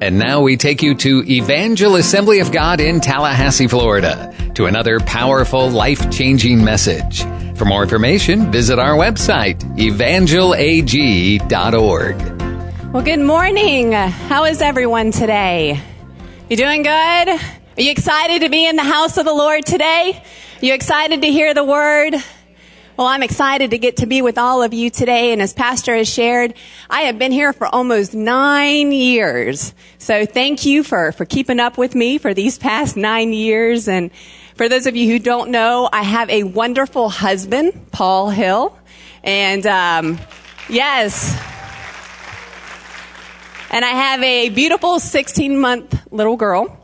And now we take you to Evangel Assembly of God in Tallahassee, Florida, to another powerful, life changing message. For more information, visit our website, evangelag.org. Well, good morning. How is everyone today? You doing good? Are you excited to be in the house of the Lord today? Are you excited to hear the word? Well, I'm excited to get to be with all of you today. And as Pastor has shared, I have been here for almost nine years. So thank you for, for keeping up with me for these past nine years. And for those of you who don't know, I have a wonderful husband, Paul Hill. And, um, yes. And I have a beautiful 16 month little girl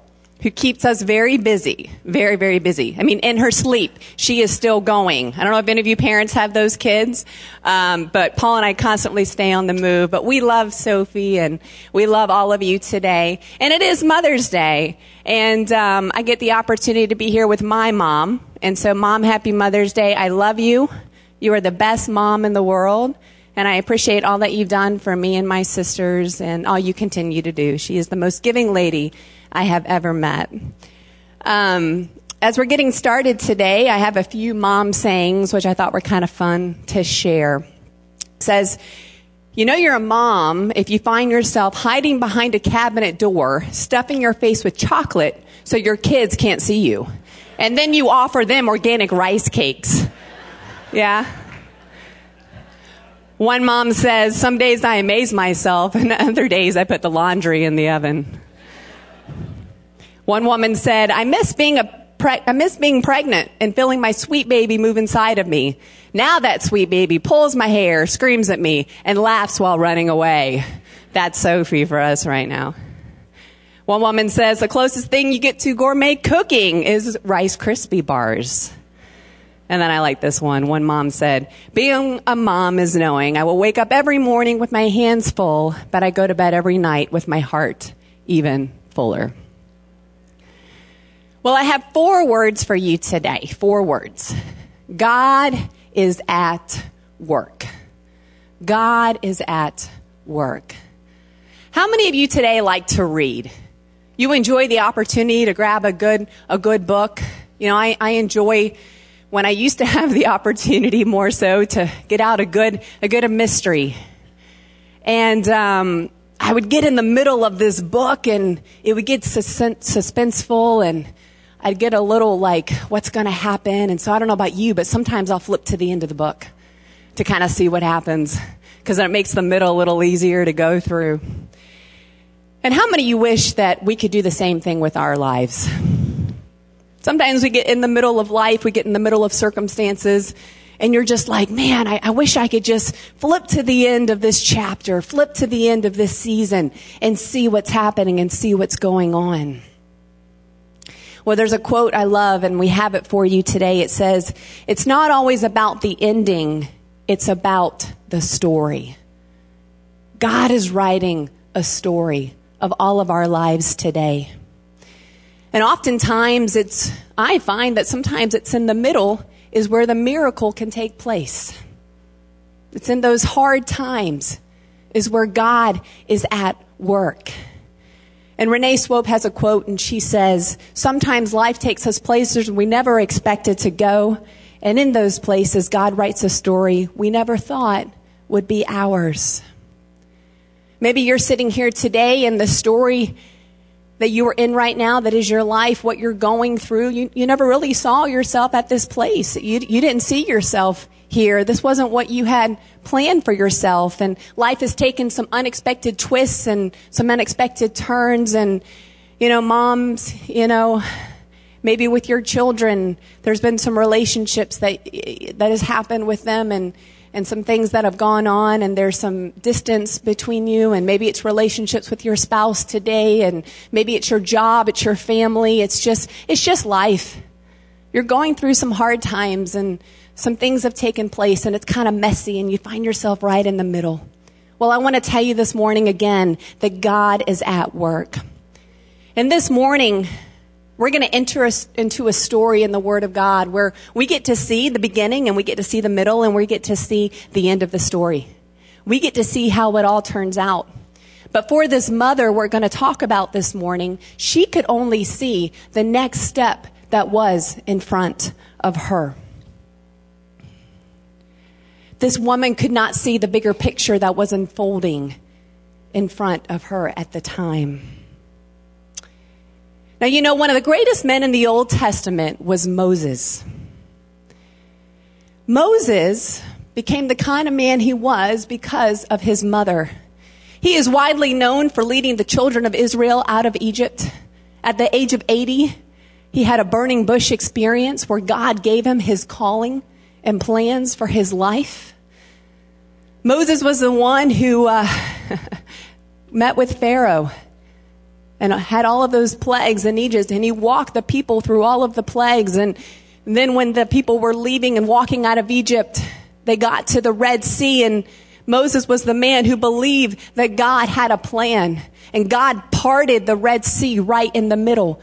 who keeps us very busy, very, very busy. I mean, in her sleep, she is still going. I don't know if any of you parents have those kids, um, but Paul and I constantly stay on the move. But we love Sophie and we love all of you today. And it is Mother's Day, and um, I get the opportunity to be here with my mom. And so, Mom, happy Mother's Day. I love you. You are the best mom in the world. And I appreciate all that you've done for me and my sisters and all you continue to do. She is the most giving lady I have ever met. Um, as we're getting started today, I have a few mom sayings which I thought were kind of fun to share. It says, you know you're a mom if you find yourself hiding behind a cabinet door, stuffing your face with chocolate so your kids can't see you. And then you offer them organic rice cakes. Yeah? One mom says, some days I amaze myself and other days I put the laundry in the oven. One woman said, I miss being a pre- I miss being pregnant and feeling my sweet baby move inside of me. Now that sweet baby pulls my hair, screams at me, and laughs while running away. That's Sophie for us right now. One woman says the closest thing you get to gourmet cooking is Rice Krispie bars. And then I like this one. One mom said, being a mom is knowing I will wake up every morning with my hands full, but I go to bed every night with my heart even fuller. Well, I have four words for you today. Four words. God is at work. God is at work. How many of you today like to read? You enjoy the opportunity to grab a good, a good book. You know, I, I enjoy when I used to have the opportunity more so to get out a good, a good mystery. And, um, I would get in the middle of this book and it would get sus- suspenseful and I'd get a little like, what's going to happen? And so I don't know about you, but sometimes I'll flip to the end of the book to kind of see what happens because it makes the middle a little easier to go through. And how many of you wish that we could do the same thing with our lives? Sometimes we get in the middle of life, we get in the middle of circumstances, and you're just like, man, I, I, wish I could just flip to the end of this chapter, flip to the end of this season, and see what's happening and see what's going on. Well, there's a quote I love and we have it for you today. It says, it's not always about the ending. It's about the story. God is writing a story of all of our lives today. And oftentimes it's, I find that sometimes it's in the middle is where the miracle can take place. It's in those hard times is where God is at work. And Renee Swope has a quote and she says, sometimes life takes us places we never expected to go. And in those places, God writes a story we never thought would be ours. Maybe you're sitting here today and the story that you are in right now, that is your life, what you're going through, you, you never really saw yourself at this place. You, you didn't see yourself here. This wasn't what you had planned for yourself. And life has taken some unexpected twists and some unexpected turns. And, you know, moms, you know, maybe with your children, there's been some relationships that, that has happened with them and, and some things that have gone on and there's some distance between you and maybe it's relationships with your spouse today and maybe it's your job, it's your family, it's just, it's just life. You're going through some hard times and some things have taken place and it's kind of messy and you find yourself right in the middle. Well, I want to tell you this morning again that God is at work. And this morning, we're going to enter into a story in the Word of God where we get to see the beginning and we get to see the middle and we get to see the end of the story. We get to see how it all turns out. But for this mother we're going to talk about this morning, she could only see the next step that was in front of her. This woman could not see the bigger picture that was unfolding in front of her at the time. Now, you know, one of the greatest men in the Old Testament was Moses. Moses became the kind of man he was because of his mother. He is widely known for leading the children of Israel out of Egypt. At the age of 80, he had a burning bush experience where God gave him his calling and plans for his life. Moses was the one who uh, met with Pharaoh and had all of those plagues in Egypt, and he walked the people through all of the plagues. And then, when the people were leaving and walking out of Egypt, they got to the Red Sea, and Moses was the man who believed that God had a plan, and God parted the Red Sea right in the middle,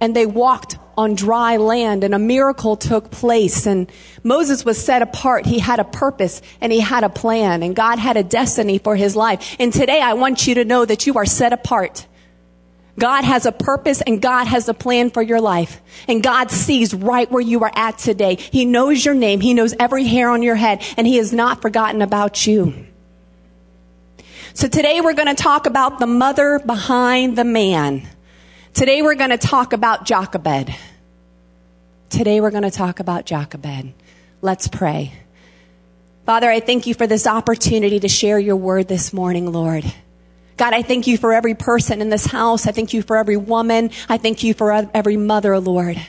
and they walked on dry land and a miracle took place and Moses was set apart. He had a purpose and he had a plan and God had a destiny for his life. And today I want you to know that you are set apart. God has a purpose and God has a plan for your life. And God sees right where you are at today. He knows your name. He knows every hair on your head and he has not forgotten about you. So today we're going to talk about the mother behind the man. Today we're going to talk about Jochebed. Today we're going to talk about Jochebed. Let's pray. Father, I thank you for this opportunity to share your word this morning, Lord. God, I thank you for every person in this house. I thank you for every woman. I thank you for every mother, Lord.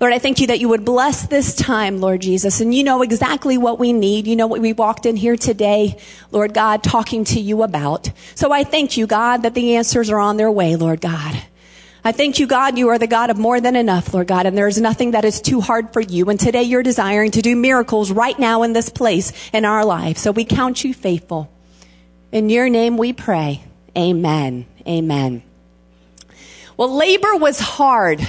Lord, I thank you that you would bless this time, Lord Jesus. And you know exactly what we need. You know what we walked in here today, Lord God, talking to you about. So I thank you, God, that the answers are on their way, Lord God. I thank you, God, you are the God of more than enough, Lord God, and there is nothing that is too hard for you. And today you're desiring to do miracles right now in this place in our life. So we count you faithful. In your name we pray. Amen. Amen. Well, labor was hard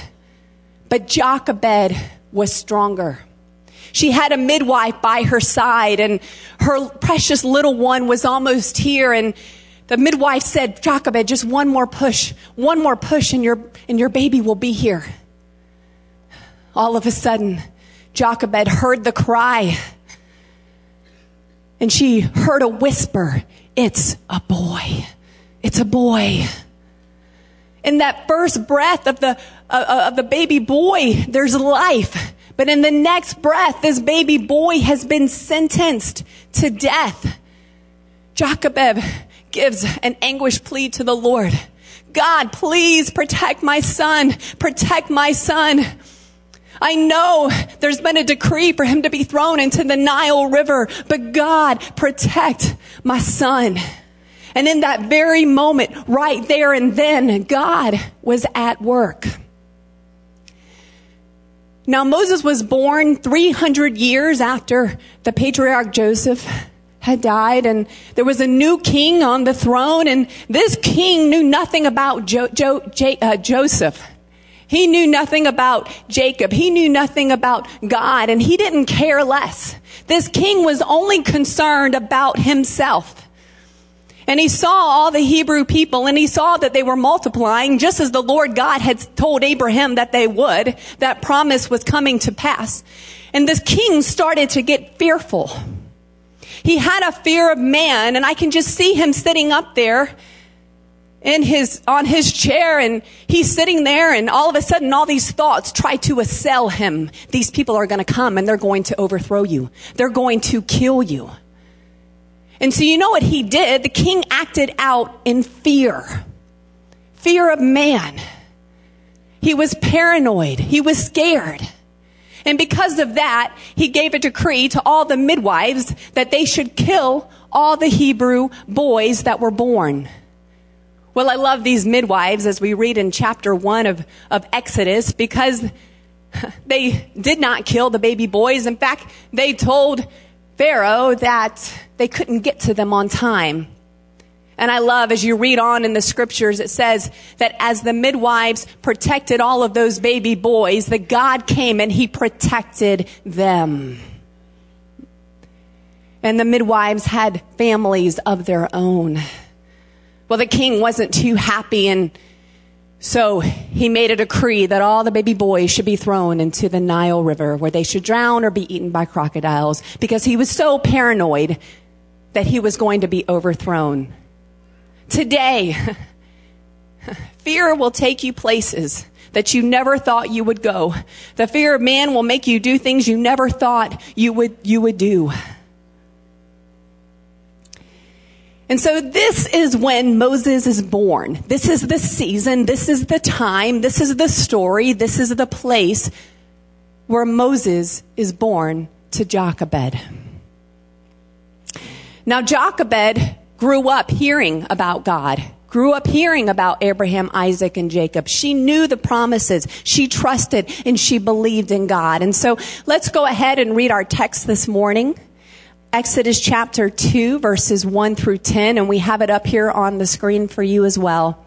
but Jochebed was stronger. She had a midwife by her side and her precious little one was almost here and the midwife said, Jochebed, just one more push, one more push and your, and your baby will be here. All of a sudden, Jochebed heard the cry and she heard a whisper, it's a boy. It's a boy in that first breath of the, uh, of the baby boy, there's life. But in the next breath, this baby boy has been sentenced to death. Jochebed gives an anguished plea to the Lord. God, please protect my son. Protect my son. I know there's been a decree for him to be thrown into the Nile River, but God, protect my son. And in that very moment, right there and then, God was at work. Now, Moses was born 300 years after the patriarch Joseph had died, and there was a new king on the throne, and this king knew nothing about jo- jo- J- uh, Joseph. He knew nothing about Jacob. He knew nothing about God, and he didn't care less. This king was only concerned about himself. And he saw all the Hebrew people and he saw that they were multiplying just as the Lord God had told Abraham that they would. That promise was coming to pass. And this king started to get fearful. He had a fear of man and I can just see him sitting up there in his, on his chair and he's sitting there and all of a sudden all these thoughts try to assail him. These people are going to come and they're going to overthrow you. They're going to kill you. And so you know what he did? The king acted out in fear. Fear of man. He was paranoid. He was scared. And because of that, he gave a decree to all the midwives that they should kill all the Hebrew boys that were born. Well, I love these midwives as we read in chapter one of, of Exodus because they did not kill the baby boys. In fact, they told Pharaoh that they couldn't get to them on time. And I love as you read on in the scriptures, it says that as the midwives protected all of those baby boys, that God came and he protected them. And the midwives had families of their own. Well, the king wasn't too happy and so he made a decree that all the baby boys should be thrown into the Nile River where they should drown or be eaten by crocodiles because he was so paranoid that he was going to be overthrown. Today, fear will take you places that you never thought you would go. The fear of man will make you do things you never thought you would, you would do. And so this is when Moses is born. This is the season. This is the time. This is the story. This is the place where Moses is born to Jochebed. Now, Jochebed grew up hearing about God, grew up hearing about Abraham, Isaac, and Jacob. She knew the promises. She trusted and she believed in God. And so let's go ahead and read our text this morning. Exodus chapter 2, verses 1 through 10, and we have it up here on the screen for you as well.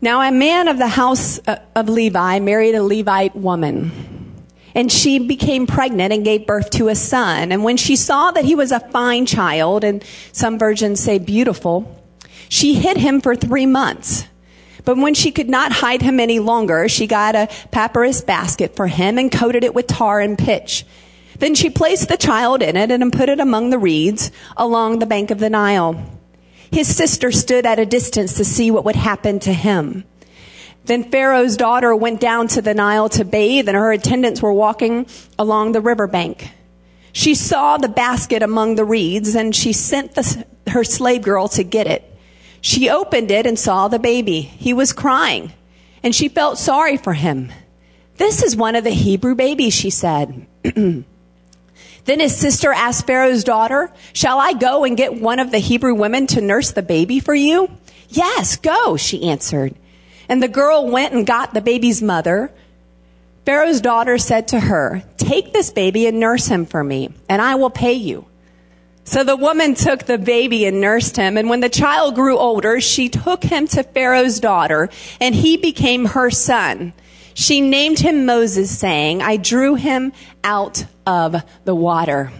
Now, a man of the house uh, of Levi married a Levite woman, and she became pregnant and gave birth to a son. And when she saw that he was a fine child, and some versions say beautiful, she hid him for three months. But when she could not hide him any longer, she got a papyrus basket for him and coated it with tar and pitch. Then she placed the child in it and put it among the reeds along the bank of the Nile. His sister stood at a distance to see what would happen to him. Then Pharaoh's daughter went down to the Nile to bathe and her attendants were walking along the riverbank. She saw the basket among the reeds and she sent the, her slave girl to get it. She opened it and saw the baby. He was crying and she felt sorry for him. This is one of the Hebrew babies, she said. Then his sister asked Pharaoh's daughter, Shall I go and get one of the Hebrew women to nurse the baby for you? Yes, go, she answered. And the girl went and got the baby's mother. Pharaoh's daughter said to her, Take this baby and nurse him for me, and I will pay you. So the woman took the baby and nursed him, and when the child grew older, she took him to Pharaoh's daughter, and he became her son. She named him Moses, saying, I drew him out of the water.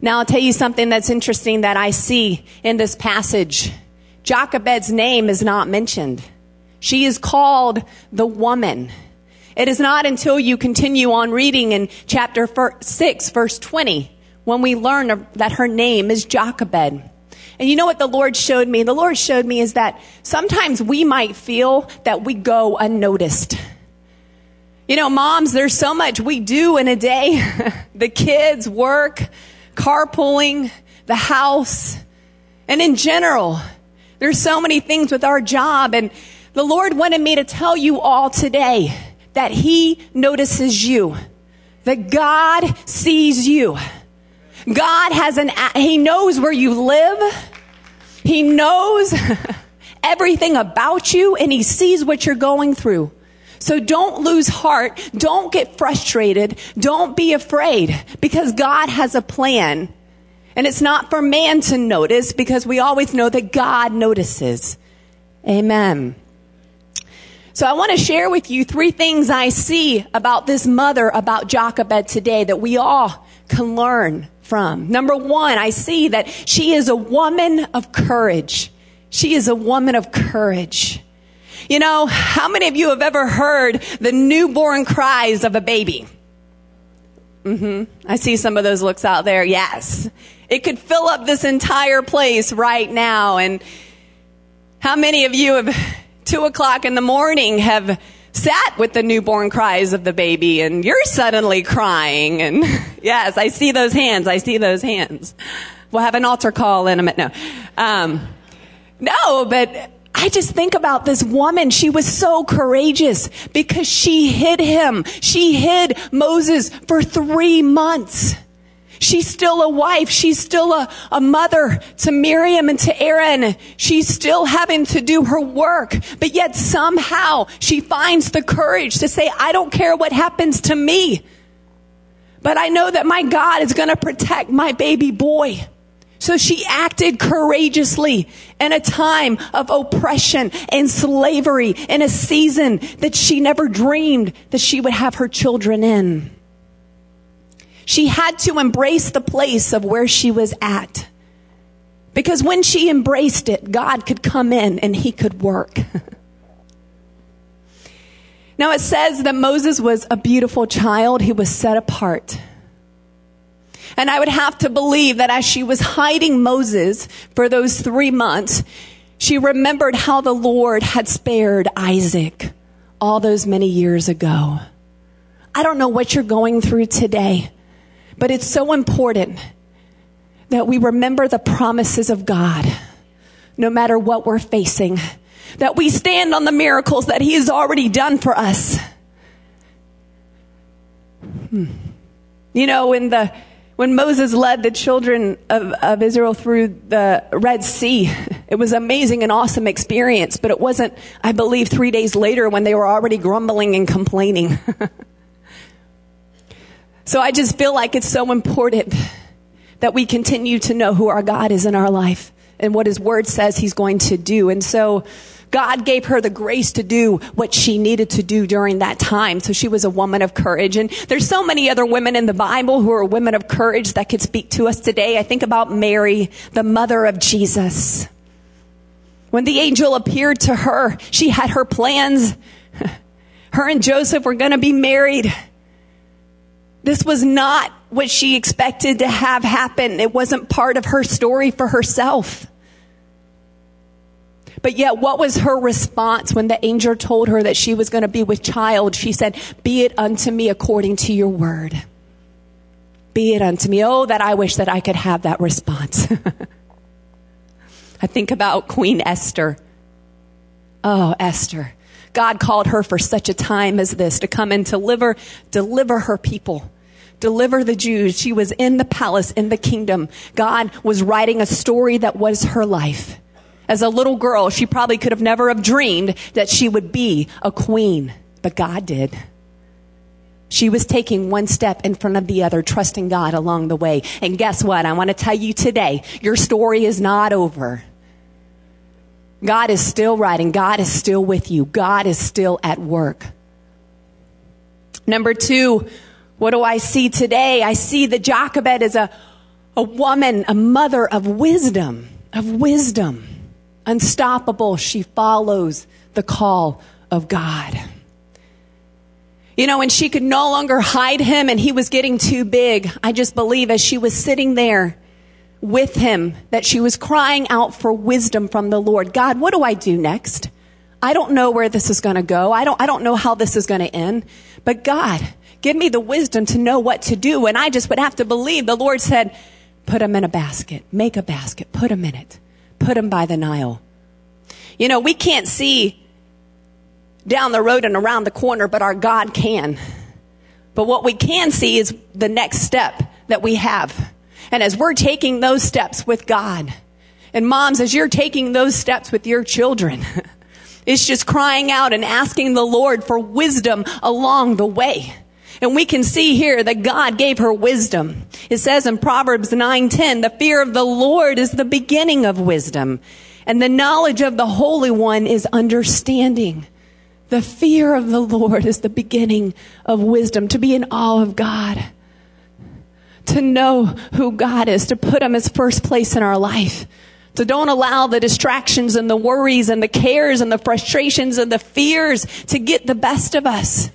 Now I'll tell you something that's interesting that I see in this passage. Jochebed's name is not mentioned. She is called the woman. It is not until you continue on reading in chapter 6, verse 20, when we learn that her name is Jochebed. And you know what the Lord showed me? The Lord showed me is that sometimes we might feel that we go unnoticed. You know, moms, there's so much we do in a day. the kids, work, carpooling, the house, and in general, there's so many things with our job. And the Lord wanted me to tell you all today that He notices you, that God sees you. God has an, He knows where you live. He knows everything about you and He sees what you're going through. So don't lose heart. Don't get frustrated. Don't be afraid because God has a plan. And it's not for man to notice because we always know that God notices. Amen. So I want to share with you three things I see about this mother, about Jochebed today that we all can learn from. Number one, I see that she is a woman of courage. She is a woman of courage. You know, how many of you have ever heard the newborn cries of a baby? Mm-hmm. I see some of those looks out there. Yes. It could fill up this entire place right now. And how many of you have two o'clock in the morning have sat with the newborn cries of the baby and you're suddenly crying and yes, I see those hands. I see those hands. We'll have an altar call in a minute. No. Um, no, but I just think about this woman. She was so courageous because she hid him. She hid Moses for three months. She's still a wife. She's still a, a mother to Miriam and to Aaron. She's still having to do her work, but yet somehow she finds the courage to say, I don't care what happens to me, but I know that my God is going to protect my baby boy. So she acted courageously in a time of oppression and slavery in a season that she never dreamed that she would have her children in. She had to embrace the place of where she was at. Because when she embraced it, God could come in and he could work. now it says that Moses was a beautiful child. He was set apart. And I would have to believe that as she was hiding Moses for those three months, she remembered how the Lord had spared Isaac all those many years ago. I don't know what you're going through today, but it's so important that we remember the promises of God no matter what we're facing, that we stand on the miracles that He has already done for us. Hmm. You know, when the when Moses led the children of, of Israel through the Red Sea, it was amazing and awesome experience, but it wasn't, I believe, three days later when they were already grumbling and complaining. so I just feel like it's so important that we continue to know who our God is in our life and what his word says he's going to do. And so God gave her the grace to do what she needed to do during that time. So she was a woman of courage. And there's so many other women in the Bible who are women of courage that could speak to us today. I think about Mary, the mother of Jesus. When the angel appeared to her, she had her plans. Her and Joseph were going to be married. This was not what she expected to have happen. It wasn't part of her story for herself. But yet, what was her response when the angel told her that she was going to be with child? She said, Be it unto me according to your word. Be it unto me. Oh, that I wish that I could have that response. I think about Queen Esther. Oh, Esther. God called her for such a time as this to come and deliver, deliver her people deliver the Jews. She was in the palace, in the kingdom. God was writing a story that was her life. As a little girl, she probably could have never have dreamed that she would be a queen, but God did. She was taking one step in front of the other, trusting God along the way. And guess what? I want to tell you today, your story is not over. God is still writing. God is still with you. God is still at work. Number two, what do I see today? I see that Jochebed is a, a woman, a mother of wisdom, of wisdom unstoppable, she follows the call of God. You know, when she could no longer hide him and he was getting too big, I just believe as she was sitting there with him that she was crying out for wisdom from the Lord. God, what do I do next? I don't know where this is going to go. I don't, I don't know how this is going to end. But God, give me the wisdom to know what to do. And I just would have to believe the Lord said, put him in a basket, make a basket, put him in it put him by the Nile. You know, we can't see down the road and around the corner, but our God can. But what we can see is the next step that we have. And as we're taking those steps with God, and moms, as you're taking those steps with your children, it's just crying out and asking the Lord for wisdom along the way. And we can see here that God gave her wisdom. It says in Proverbs 9:10, "The fear of the Lord is the beginning of wisdom, and the knowledge of the Holy One is understanding." The fear of the Lord is the beginning of wisdom, to be in awe of God, to know who God is, to put Him as first place in our life. So don't allow the distractions and the worries and the cares and the frustrations and the fears to get the best of us.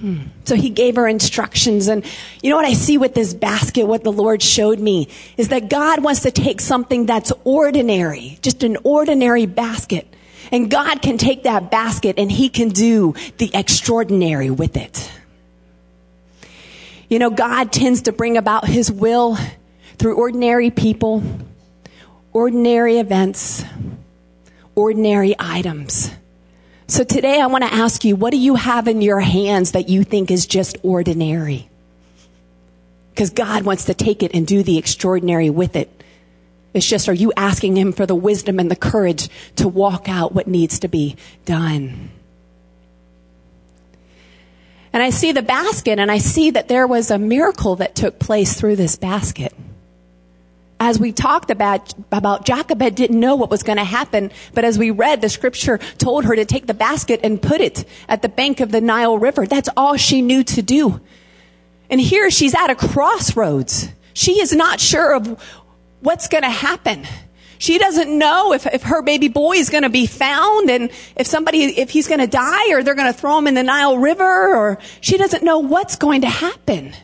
Hmm. So he gave her instructions. And you know what I see with this basket, what the Lord showed me, is that God wants to take something that's ordinary, just an ordinary basket. And God can take that basket and he can do the extraordinary with it. You know, God tends to bring about his will through ordinary people, ordinary events, ordinary items. So today I want to ask you, what do you have in your hands that you think is just ordinary? Because God wants to take it and do the extraordinary with it. It's just, are you asking Him for the wisdom and the courage to walk out what needs to be done? And I see the basket and I see that there was a miracle that took place through this basket as we talked about, about Jochebed didn't know what was going to happen, but as we read, the scripture told her to take the basket and put it at the bank of the Nile River. That's all she knew to do. And here she's at a crossroads. She is not sure of what's going to happen. She doesn't know if, if her baby boy is going to be found and if somebody, if he's going to die or they're going to throw him in the Nile River or she doesn't know what's going to happen.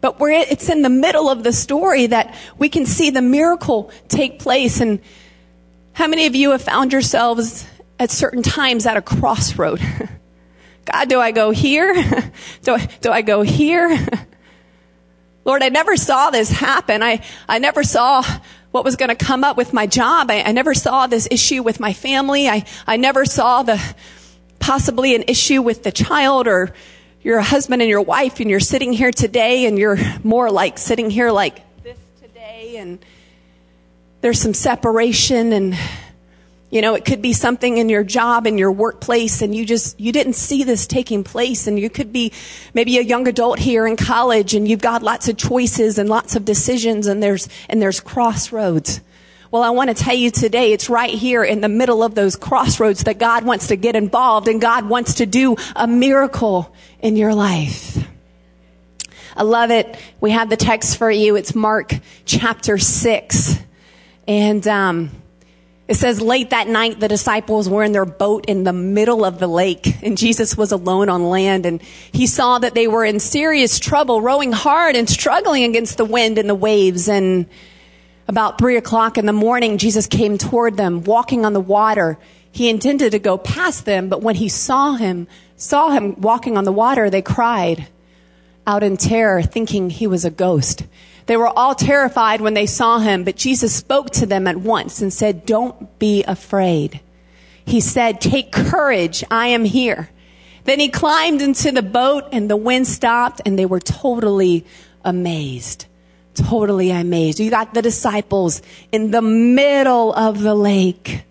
But where it's in the middle of the story that we can see the miracle take place. And how many of you have found yourselves at certain times at a crossroad? God, do I go here? do, I, do I go here? Lord, I never saw this happen. I, I never saw what was going to come up with my job. I, I never saw this issue with my family. I, I never saw the possibly an issue with the child or you're husband and your wife and you're sitting here today and you're more like sitting here like this today and there's some separation and you know, it could be something in your job, in your workplace, and you just, you didn't see this taking place. And you could be maybe a young adult here in college and you've got lots of choices and lots of decisions and there's, and there's crossroads. Well, I want to tell you today, it's right here in the middle of those crossroads that God wants to get involved and God wants to do a miracle in your life. I love it. We have the text for you. It's Mark chapter six. And, um, it says late that night, the disciples were in their boat in the middle of the lake and Jesus was alone on land and he saw that they were in serious trouble, rowing hard and struggling against the wind and the waves. And about three o'clock in the morning, Jesus came toward them, walking on the water. He intended to go past them, but when he saw him, saw him walking on the water, they cried out in terror, thinking he was a ghost. They were all terrified when they saw him, but Jesus spoke to them at once and said, Don't be afraid. He said, Take courage, I am here. Then he climbed into the boat and the wind stopped and they were totally amazed. Totally amazed. You got the disciples in the middle of the lake.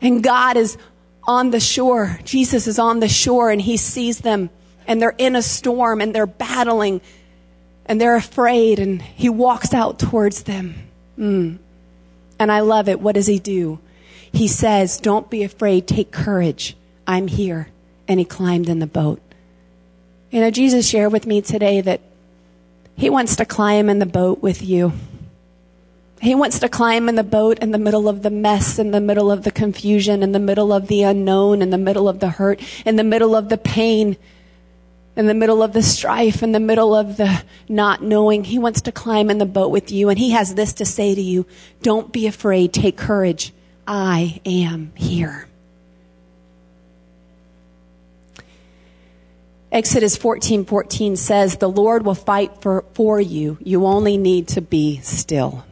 And God is on the shore. Jesus is on the shore and he sees them and they're in a storm and they're battling and they're afraid and he walks out towards them. Mm. And I love it. What does he do? He says, Don't be afraid. Take courage. I'm here. And he climbed in the boat. You know, Jesus shared with me today that he wants to climb in the boat with you. He wants to climb in the boat in the middle of the mess, in the middle of the confusion, in the middle of the unknown, in the middle of the hurt, in the middle of the pain in the middle of the strife, in the middle of the not knowing. He wants to climb in the boat with you. And he has this to say to you. Don't be afraid. Take courage. I am here. Exodus 14, 14 says, the Lord will fight for, for you. You only need to be still.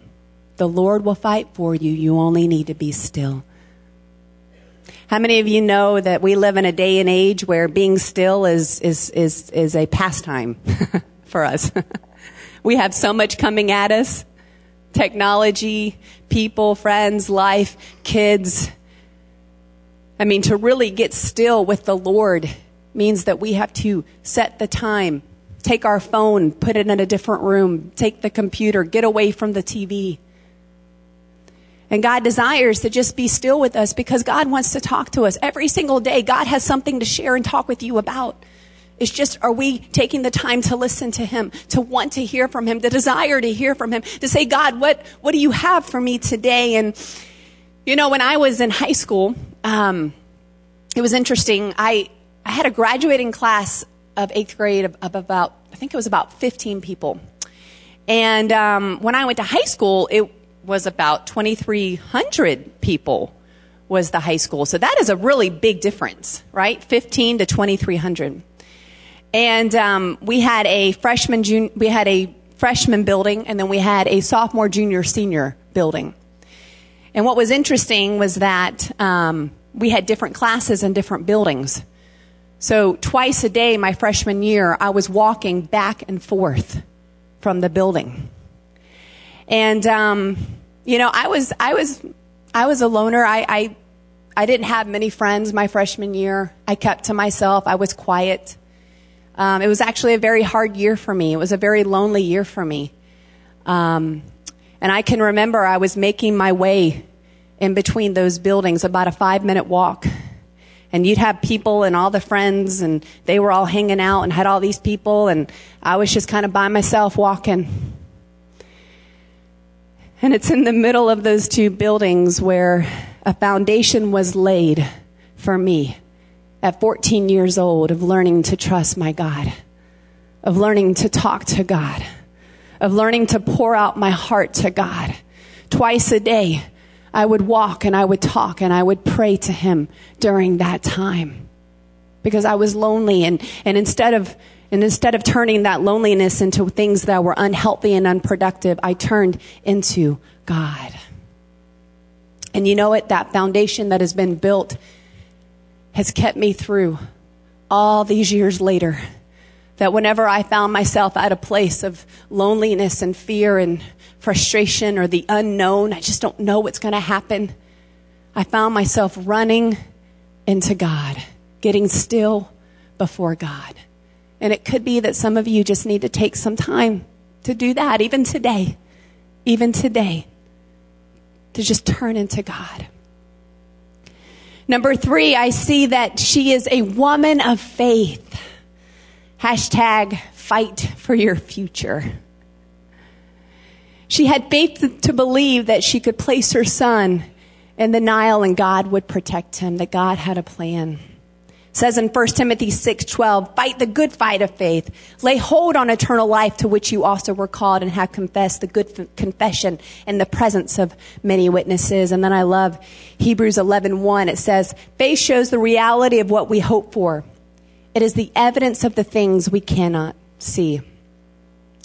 The Lord will fight for you. You only need to be still. How many of you know that we live in a day and age where being still is, is, is, is a pastime for us? we have so much coming at us. Technology, people, friends, life, kids. I mean, to really get still with the Lord means that we have to set the time, take our phone, put it in a different room, take the computer, get away from the TV. And God desires to just be still with us because God wants to talk to us every single day. God has something to share and talk with you about. It's just, are we taking the time to listen to Him, to want to hear from Him, to desire to hear from Him, to say, God, what, what do you have for me today? And, you know, when I was in high school, um, it was interesting. I, I had a graduating class of eighth grade of, of about, I think it was about 15 people. And um, when I went to high school, it was about 2,300 people was the high school. So that is a really big difference, right? 15 to 2,300. And um, we had a freshman, jun- we had a freshman building, and then we had a sophomore, junior, senior building. And what was interesting was that um, we had different classes in different buildings. So twice a day, my freshman year, I was walking back and forth from the building. And, um, you know, I was, I was, I was a loner. I, I, I didn't have many friends my freshman year. I kept to myself. I was quiet. Um, it was actually a very hard year for me. It was a very lonely year for me. Um, and I can remember I was making my way in between those buildings, about a five minute walk. And you'd have people and all the friends, and they were all hanging out and had all these people, and I was just kind of by myself walking. And it's in the middle of those two buildings where a foundation was laid for me at 14 years old of learning to trust my God, of learning to talk to God, of learning to pour out my heart to God. Twice a day, I would walk and I would talk and I would pray to Him during that time because I was lonely and, and instead of and instead of turning that loneliness into things that were unhealthy and unproductive, I turned into God. And you know what? That foundation that has been built has kept me through all these years later. That whenever I found myself at a place of loneliness and fear and frustration or the unknown, I just don't know what's going to happen. I found myself running into God, getting still before God. And it could be that some of you just need to take some time to do that, even today, even today, to just turn into God. Number three, I see that she is a woman of faith. Hashtag fight for your future. She had faith to believe that she could place her son in the Nile and God would protect him, that God had a plan says in 1 Timothy 6:12, "Fight the good fight of faith. Lay hold on eternal life to which you also were called and have confessed the good f- confession in the presence of many witnesses." And then I love Hebrews 11:1. It says, "Faith shows the reality of what we hope for. It is the evidence of the things we cannot see."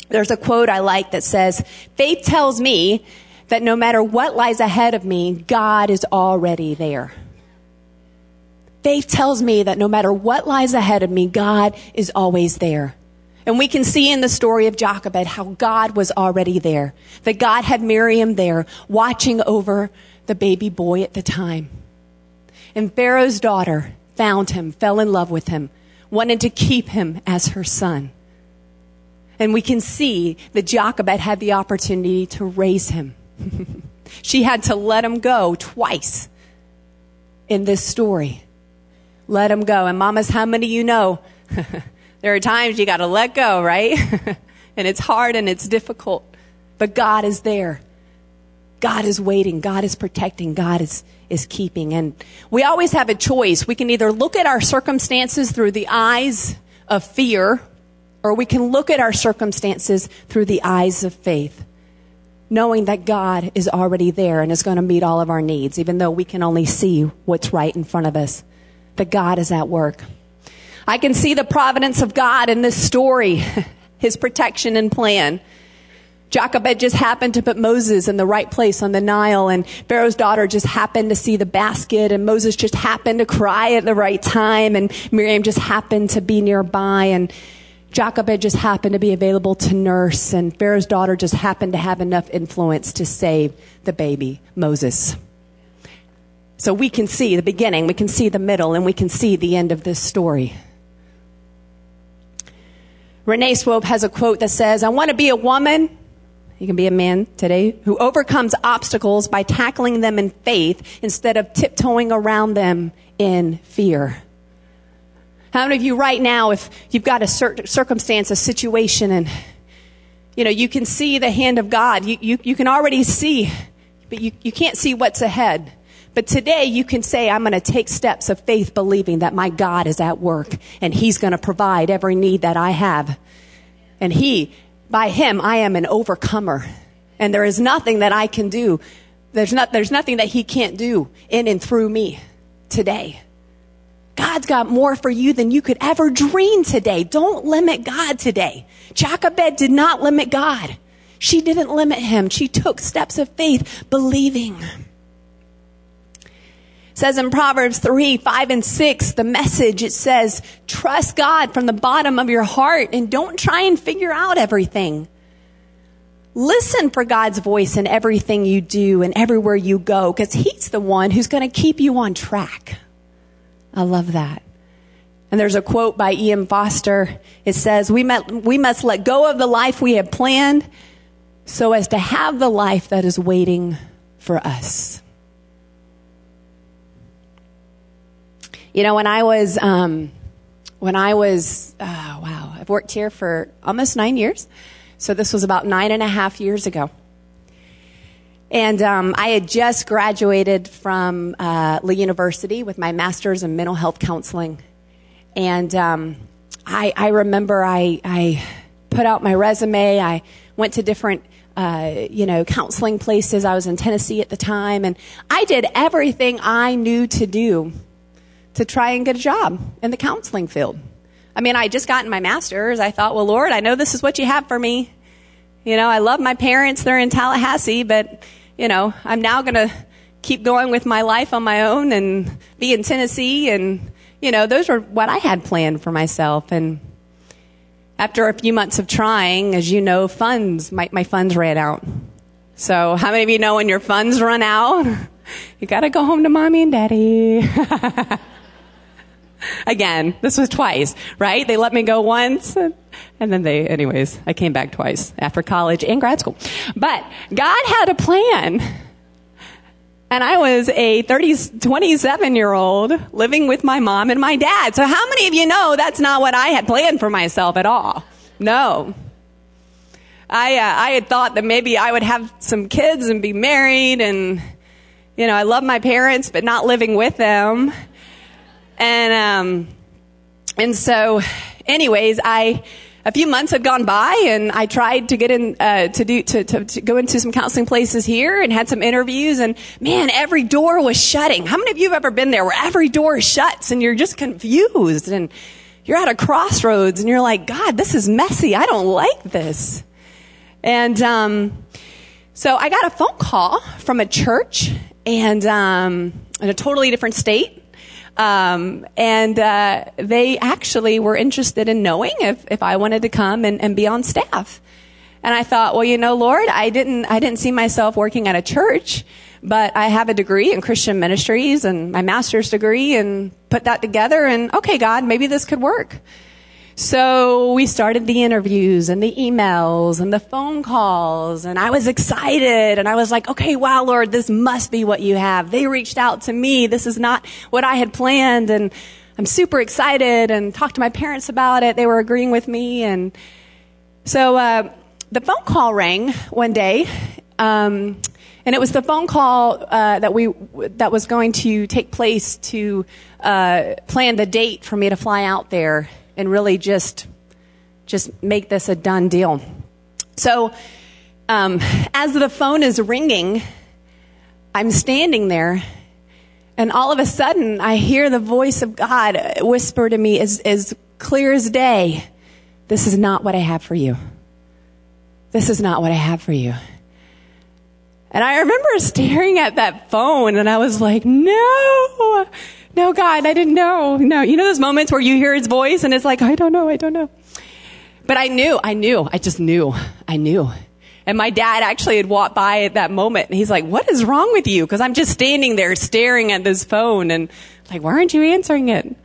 There's a quote I like that says, "Faith tells me that no matter what lies ahead of me, God is already there." Faith tells me that no matter what lies ahead of me, God is always there. And we can see in the story of Jochebed how God was already there. That God had Miriam there watching over the baby boy at the time. And Pharaoh's daughter found him, fell in love with him, wanted to keep him as her son. And we can see that Jochebed had the opportunity to raise him. she had to let him go twice in this story let them go. And mamas, how many you know? there are times you got to let go, right? and it's hard and it's difficult, but God is there. God is waiting. God is protecting. God is, is keeping. And we always have a choice. We can either look at our circumstances through the eyes of fear, or we can look at our circumstances through the eyes of faith, knowing that God is already there and is going to meet all of our needs, even though we can only see what's right in front of us God is at work. I can see the providence of God in this story, his protection and plan. Jochebed just happened to put Moses in the right place on the Nile, and Pharaoh's daughter just happened to see the basket, and Moses just happened to cry at the right time, and Miriam just happened to be nearby, and Jochebed just happened to be available to nurse, and Pharaoh's daughter just happened to have enough influence to save the baby, Moses. So we can see the beginning, we can see the middle, and we can see the end of this story. Renee Swope has a quote that says, I want to be a woman, you can be a man today, who overcomes obstacles by tackling them in faith instead of tiptoeing around them in fear. How many of you right now, if you've got a circumstance, a situation, and you know, you can see the hand of God, you, you, you can already see, but you, you can't see what's ahead. But today you can say, I'm going to take steps of faith believing that my God is at work and he's going to provide every need that I have. And he, by him, I am an overcomer. And there is nothing that I can do. There's not, there's nothing that he can't do in and through me today. God's got more for you than you could ever dream today. Don't limit God today. Jochebed did not limit God. She didn't limit him. She took steps of faith believing says in Proverbs 3, 5, and 6, the message, it says, trust God from the bottom of your heart and don't try and figure out everything. Listen for God's voice in everything you do and everywhere you go because He's the one who's going to keep you on track. I love that. And there's a quote by E.M. Foster. It says, we, met, we must let go of the life we have planned so as to have the life that is waiting for us. You know, when I was, um, when I was, uh, wow, I've worked here for almost nine years. So this was about nine and a half years ago. And um, I had just graduated from uh, Lee University with my master's in mental health counseling. And um, I, I remember I, I put out my resume. I went to different uh, you know, counseling places. I was in Tennessee at the time, and I did everything I knew to do to try and get a job in the counseling field. I mean, I just gotten my master's. I thought, well, Lord, I know this is what you have for me. You know, I love my parents. They're in Tallahassee, but, you know, I'm now going to keep going with my life on my own and be in Tennessee. And, you know, those were what I had planned for myself. And after a few months of trying, as you know, funds, my, my funds ran out. So how many of you know when your funds run out, you gotta go home to mommy and daddy. Again, this was twice, right? They let me go once, and then they, anyways, I came back twice after college and grad school. But God had a plan. And I was a 30, 27 year old living with my mom and my dad. So how many of you know that's not what I had planned for myself at all? No. I, uh, I had thought that maybe I would have some kids and be married and, you know, I love my parents, but not living with them. And, um, and so anyways, I, a few months had gone by and I tried to get in, uh, to do, to, to, to, go into some counseling places here and had some interviews and man, every door was shutting. How many of you have ever been there where every door shuts and you're just confused and you're at a crossroads and you're like, God, this is messy. I don't like this. And, um, so I got a phone call from a church and, um, in a totally different state um, and uh, they actually were interested in knowing if, if I wanted to come and, and be on staff. And I thought, well, you know, Lord, I didn't I didn't see myself working at a church, but I have a degree in Christian ministries and my master's degree, and put that together. And okay, God, maybe this could work. So we started the interviews and the emails and the phone calls and I was excited and I was like, okay, wow, Lord, this must be what you have. They reached out to me. This is not what I had planned and I'm super excited and talked to my parents about it. They were agreeing with me and so, uh, the phone call rang one day, um, and it was the phone call uh, that we that was going to take place to uh, plan the date for me to fly out there and really just just make this a done deal. So, um, as the phone is ringing, I'm standing there, and all of a sudden, I hear the voice of God whisper to me as, as clear as day This is not what I have for you. This is not what I have for you. And I remember staring at that phone, and I was like, No! No, God, I didn't know. No, you know those moments where you hear his voice and it's like, I don't know, I don't know. But I knew, I knew, I just knew, I knew. And my dad actually had walked by at that moment and he's like, what is wrong with you? Cause I'm just standing there staring at this phone and like, why aren't you answering it?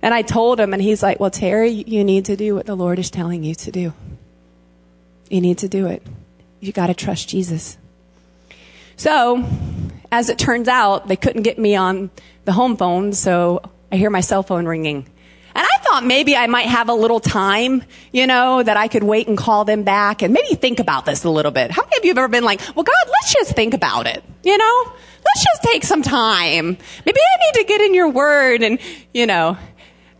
And I told him and he's like, well, Terry, you need to do what the Lord is telling you to do. You need to do it. You gotta trust Jesus. So, as it turns out, they couldn't get me on the home phone, so I hear my cell phone ringing. And I thought maybe I might have a little time, you know, that I could wait and call them back and maybe think about this a little bit. How many of you have ever been like, well, God, let's just think about it, you know? Let's just take some time. Maybe I need to get in your word and, you know.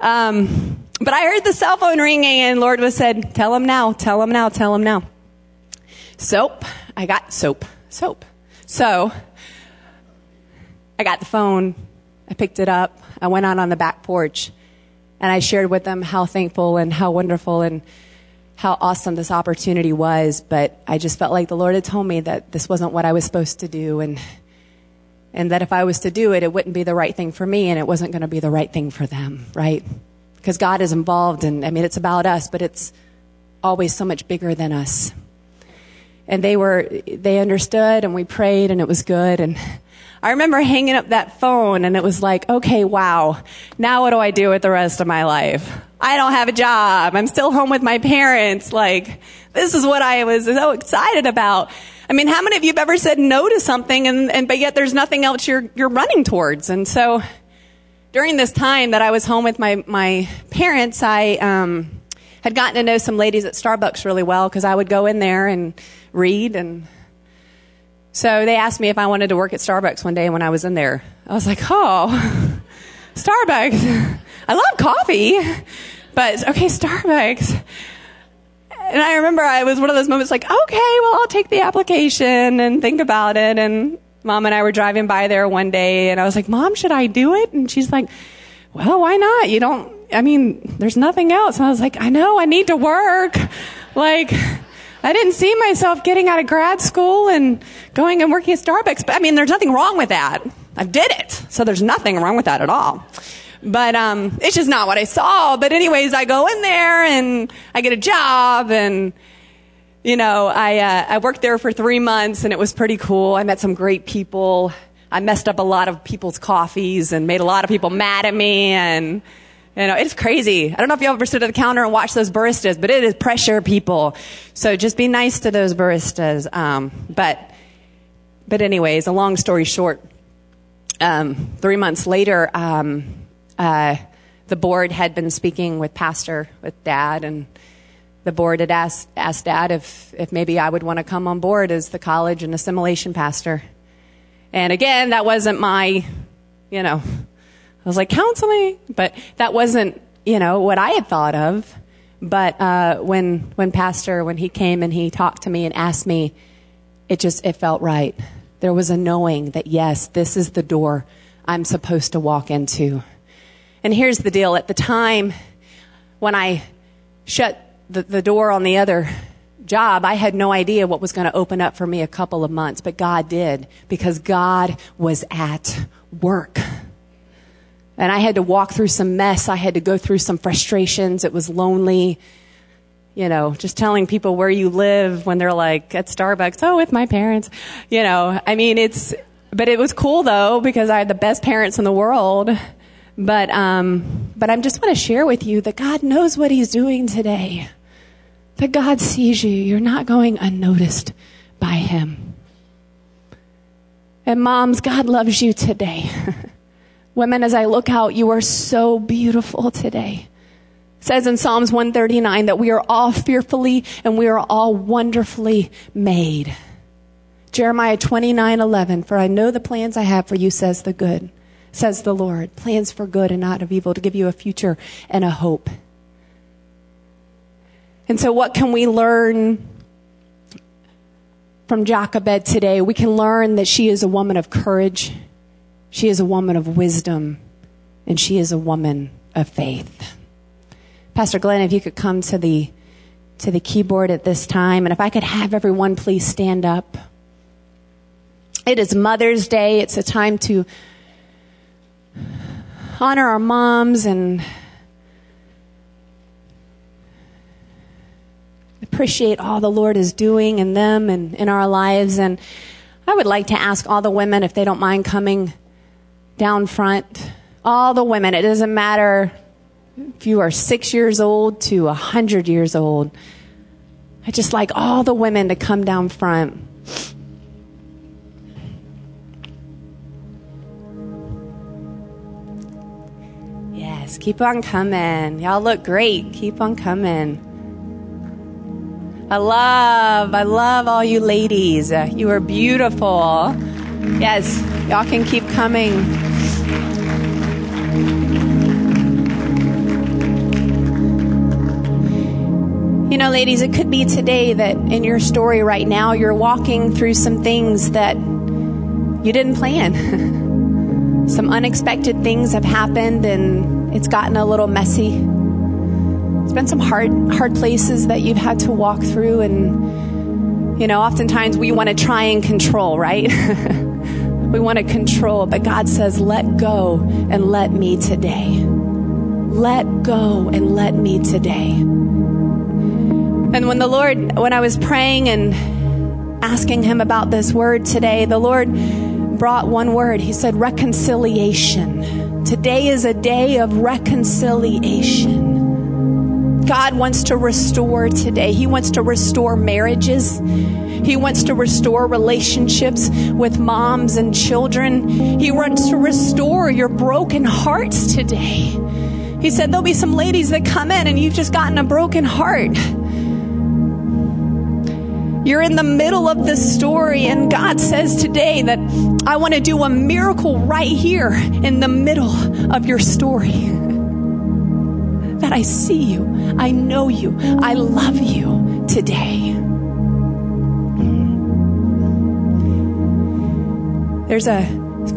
Um, but I heard the cell phone ringing and Lord was said, tell him now, tell him now, tell him now. Soap. I got soap. Soap. So, I got the phone I picked it up. I went out on the back porch and I shared with them how thankful and how wonderful and how awesome this opportunity was. But I just felt like the Lord had told me that this wasn't what I was supposed to do and, and that if I was to do it, it wouldn't be the right thing for me and it wasn't going to be the right thing for them, right? Because God is involved and I mean, it's about us, but it's always so much bigger than us. And they were, they understood and we prayed and it was good and I remember hanging up that phone and it was like, okay, wow. Now what do I do with the rest of my life? I don't have a job. I'm still home with my parents. Like, this is what I was so excited about. I mean, how many of you have ever said no to something and, and but yet there's nothing else you're, you're running towards? And so during this time that I was home with my, my parents, I, um, had gotten to know some ladies at Starbucks really well because I would go in there and read and So they asked me if I wanted to work at Starbucks one day when I was in there. I was like, oh, Starbucks. I love coffee, but okay, Starbucks. And I remember I was one of those moments like, okay, well, I'll take the application and think about it. And mom and I were driving by there one day and I was like, mom, should I do it? And she's like, well, why not? You don't, I mean, there's nothing else. And I was like, I know, I need to work. Like, I didn't see myself getting out of grad school and going and working at Starbucks. But I mean, there's nothing wrong with that. I did it. So there's nothing wrong with that at all. But um, it's just not what I saw. But anyways, I go in there and I get a job and you know, I uh, I worked there for three months and it was pretty cool. I met some great people. I messed up a lot of people's coffees and made a lot of people mad at me and you know, it's crazy. I don't know if you ever stood at the counter and watched those baristas, but it is pressure people. So just be nice to those baristas. Um, but, but anyways, a long story short, um, three months later, um, uh, the board had been speaking with pastor, with dad, and the board had asked, asked dad if, if maybe I would want to come on board as the college and assimilation pastor. And again, that wasn't my, you know, I was like, counseling, but that wasn't, you know, what I had thought of. But uh, when when Pastor when he came and he talked to me and asked me, it just it felt right. There was a knowing that yes, this is the door I'm supposed to walk into. And here's the deal: at the time when I shut the, the door on the other job, I had no idea what was going to open up for me a couple of months, but God did because God was at work. And I had to walk through some mess. I had to go through some frustrations. It was lonely. You know, just telling people where you live when they're like at Starbucks, oh, with my parents. You know, I mean, it's, but it was cool though because I had the best parents in the world. But, um, but I just want to share with you that God knows what He's doing today. That God sees you. You're not going unnoticed by Him. And moms, God loves you today. Women, as I look out, you are so beautiful today. It says in Psalms 139 that we are all fearfully and we are all wonderfully made. Jeremiah 29, 11, for I know the plans I have for you, says the good, says the Lord. Plans for good and not of evil to give you a future and a hope. And so what can we learn from Jochebed today? We can learn that she is a woman of courage. She is a woman of wisdom, and she is a woman of faith. Pastor Glenn, if you could come to the to the keyboard at this time, and if I could have everyone please stand up. It is Mother's Day. It's a time to honor our moms and appreciate all the Lord is doing in them and in our lives. And I would like to ask all the women if they don't mind coming down front, all the women, it doesn't matter if you are six years old to a hundred years old. I just like all the women to come down front. Yes, keep on coming. Y'all look great. Keep on coming. I love, I love all you ladies. You are beautiful. Yes, y'all can keep coming. You know, ladies, it could be today that in your story right now, you're walking through some things that you didn't plan. some unexpected things have happened and it's gotten a little messy. It's been some hard, hard places that you've had to walk through and, you know, oftentimes we want to try and control, right? we want to control, but God says, let go and let me today. Let go and let me today. And when the Lord, when I was praying and asking Him about this word today, the Lord brought one word. He said, reconciliation. Today is a day of reconciliation. God wants to restore today. He wants to restore marriages. He wants to restore relationships with moms and children. He wants to restore your broken hearts today. He said there'll be some ladies that come in and you've just gotten a broken heart. You're in the middle of this story, and God says today that I want to do a miracle right here in the middle of your story. That I see you, I know you, I love you today. There's a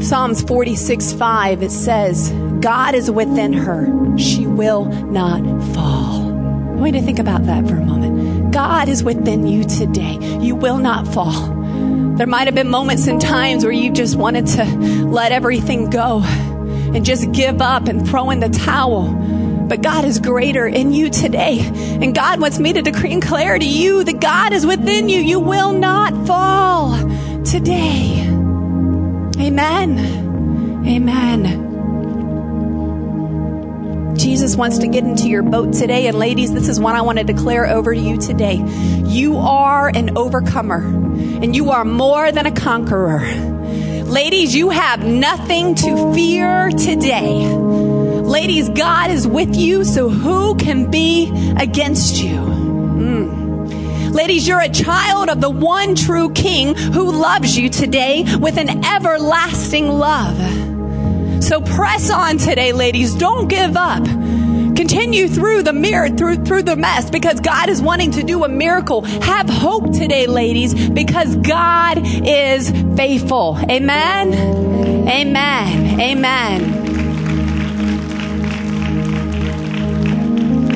Psalms 46 5. It says, God is within her. She will not fall. I want you to think about that for a moment. God is within you today. You will not fall. There might have been moments and times where you just wanted to let everything go and just give up and throw in the towel. But God is greater in you today. And God wants me to decree and declare to you that God is within you. You will not fall today. Amen. Amen. Jesus wants to get into your boat today. And ladies, this is what I want to declare over to you today. You are an overcomer and you are more than a conqueror. Ladies, you have nothing to fear today. Ladies, God is with you, so who can be against you? Mm. Ladies, you're a child of the one true King who loves you today with an everlasting love. So press on today, ladies. Don't give up. Continue through the mirror, through, through the mess, because God is wanting to do a miracle. Have hope today, ladies, because God is faithful. Amen. Amen. Amen.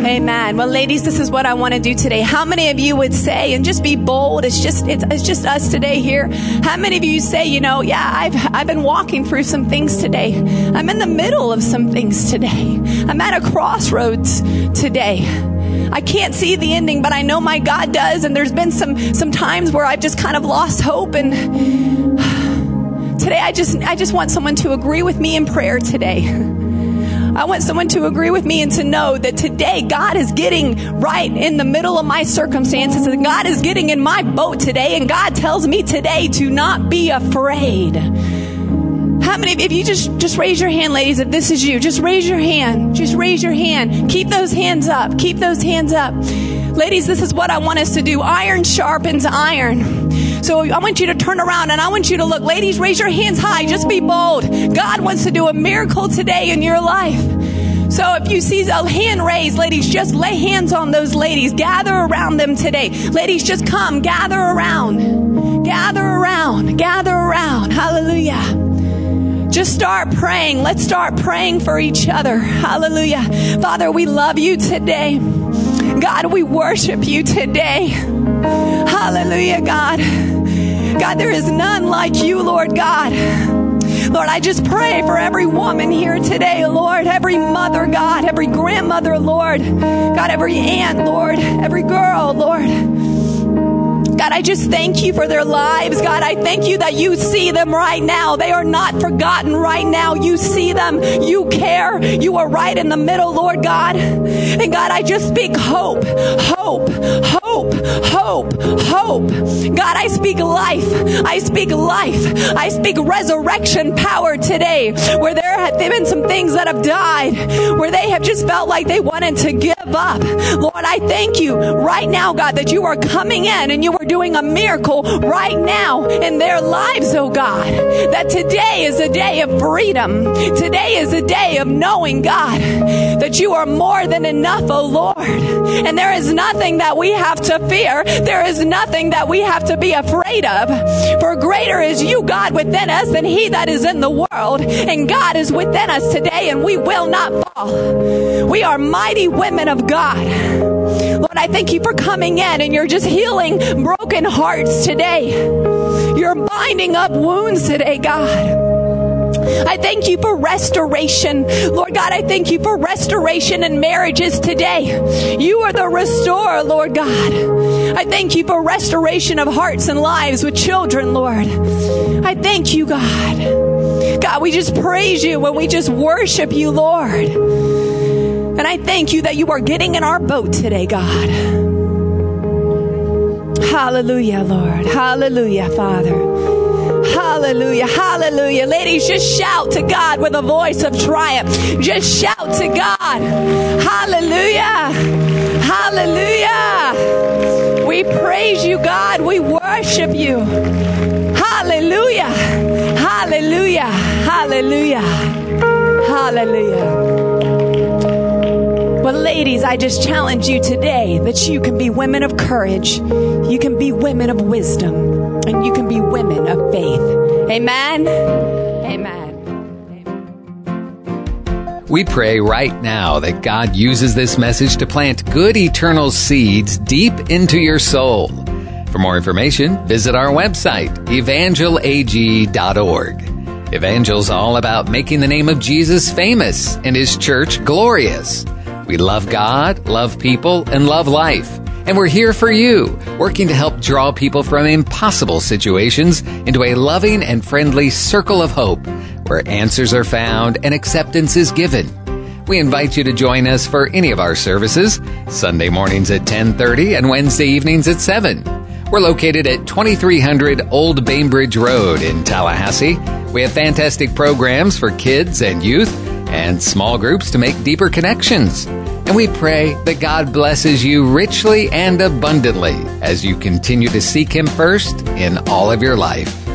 Amen. Well, ladies, this is what I want to do today. How many of you would say, and just be bold, it's just, it's, it's just us today here. How many of you say, you know, yeah, I've, I've been walking through some things today. I'm in the middle of some things today. I'm at a crossroads today. I can't see the ending, but I know my God does. And there's been some, some times where I've just kind of lost hope. And today I just, I just want someone to agree with me in prayer today. I want someone to agree with me and to know that today God is getting right in the middle of my circumstances and God is getting in my boat today and God tells me today to not be afraid. How many if you just just raise your hand, ladies, if this is you? Just raise your hand. Just raise your hand. Keep those hands up. Keep those hands up. Ladies, this is what I want us to do. Iron sharpens iron. So I want you to turn around and I want you to look. Ladies, raise your hands high. Just be bold. God wants to do a miracle today in your life. So if you see a hand raised, ladies, just lay hands on those ladies. Gather around them today. Ladies, just come. Gather around. Gather around. Gather around. Hallelujah. Just start praying. Let's start praying for each other. Hallelujah. Father, we love you today. God, we worship you today. Hallelujah, God. God, there is none like you, Lord God. Lord, I just pray for every woman here today, Lord, every mother, God, every grandmother, Lord, God, every aunt, Lord, every girl, Lord. God, I just thank you for their lives. God, I thank you that you see them right now. They are not forgotten right now. You see them. You care. You are right in the middle, Lord God. And God, I just speak hope, hope, hope, hope, hope. Hope. God, I speak life. I speak life. I speak resurrection power today where there have been some things that have died, where they have just felt like they wanted to give up. Lord, I thank you right now, God, that you are coming in and you are doing a miracle right now in their lives, oh God. That today is a day of freedom. Today is a day of knowing, God, that you are more than enough, oh Lord. And there is nothing that we have to fear. There is nothing that we have to be afraid of. For greater is you, God, within us than he that is in the world. And God is within us today and we will not fall. We are mighty women of God. Lord, I thank you for coming in and you're just healing broken hearts today. You're binding up wounds today, God. I thank you for restoration. Lord God, I thank you for restoration in marriages today. You are the restorer, Lord God. I thank you for restoration of hearts and lives with children, Lord. I thank you, God. God, we just praise you when we just worship you, Lord. And I thank you that you are getting in our boat today, God. Hallelujah, Lord. Hallelujah, Father. Hallelujah, hallelujah. Ladies, just shout to God with a voice of triumph. Just shout to God. Hallelujah, hallelujah. We praise you, God. We worship you. Hallelujah, hallelujah, hallelujah, hallelujah. But ladies, I just challenge you today that you can be women of courage, you can be women of wisdom, and you can be women of faith. Amen. Amen. We pray right now that God uses this message to plant good eternal seeds deep into your soul. For more information, visit our website, evangelag.org. Evangel's all about making the name of Jesus famous and his church glorious. We love God, love people, and love life. And we're here for you, working to help draw people from impossible situations into a loving and friendly circle of hope where answers are found and acceptance is given. We invite you to join us for any of our services, Sunday mornings at 10:30 and Wednesday evenings at 7. We're located at 2300 Old Bainbridge Road in Tallahassee. We have fantastic programs for kids and youth and small groups to make deeper connections. And we pray that God blesses you richly and abundantly as you continue to seek Him first in all of your life.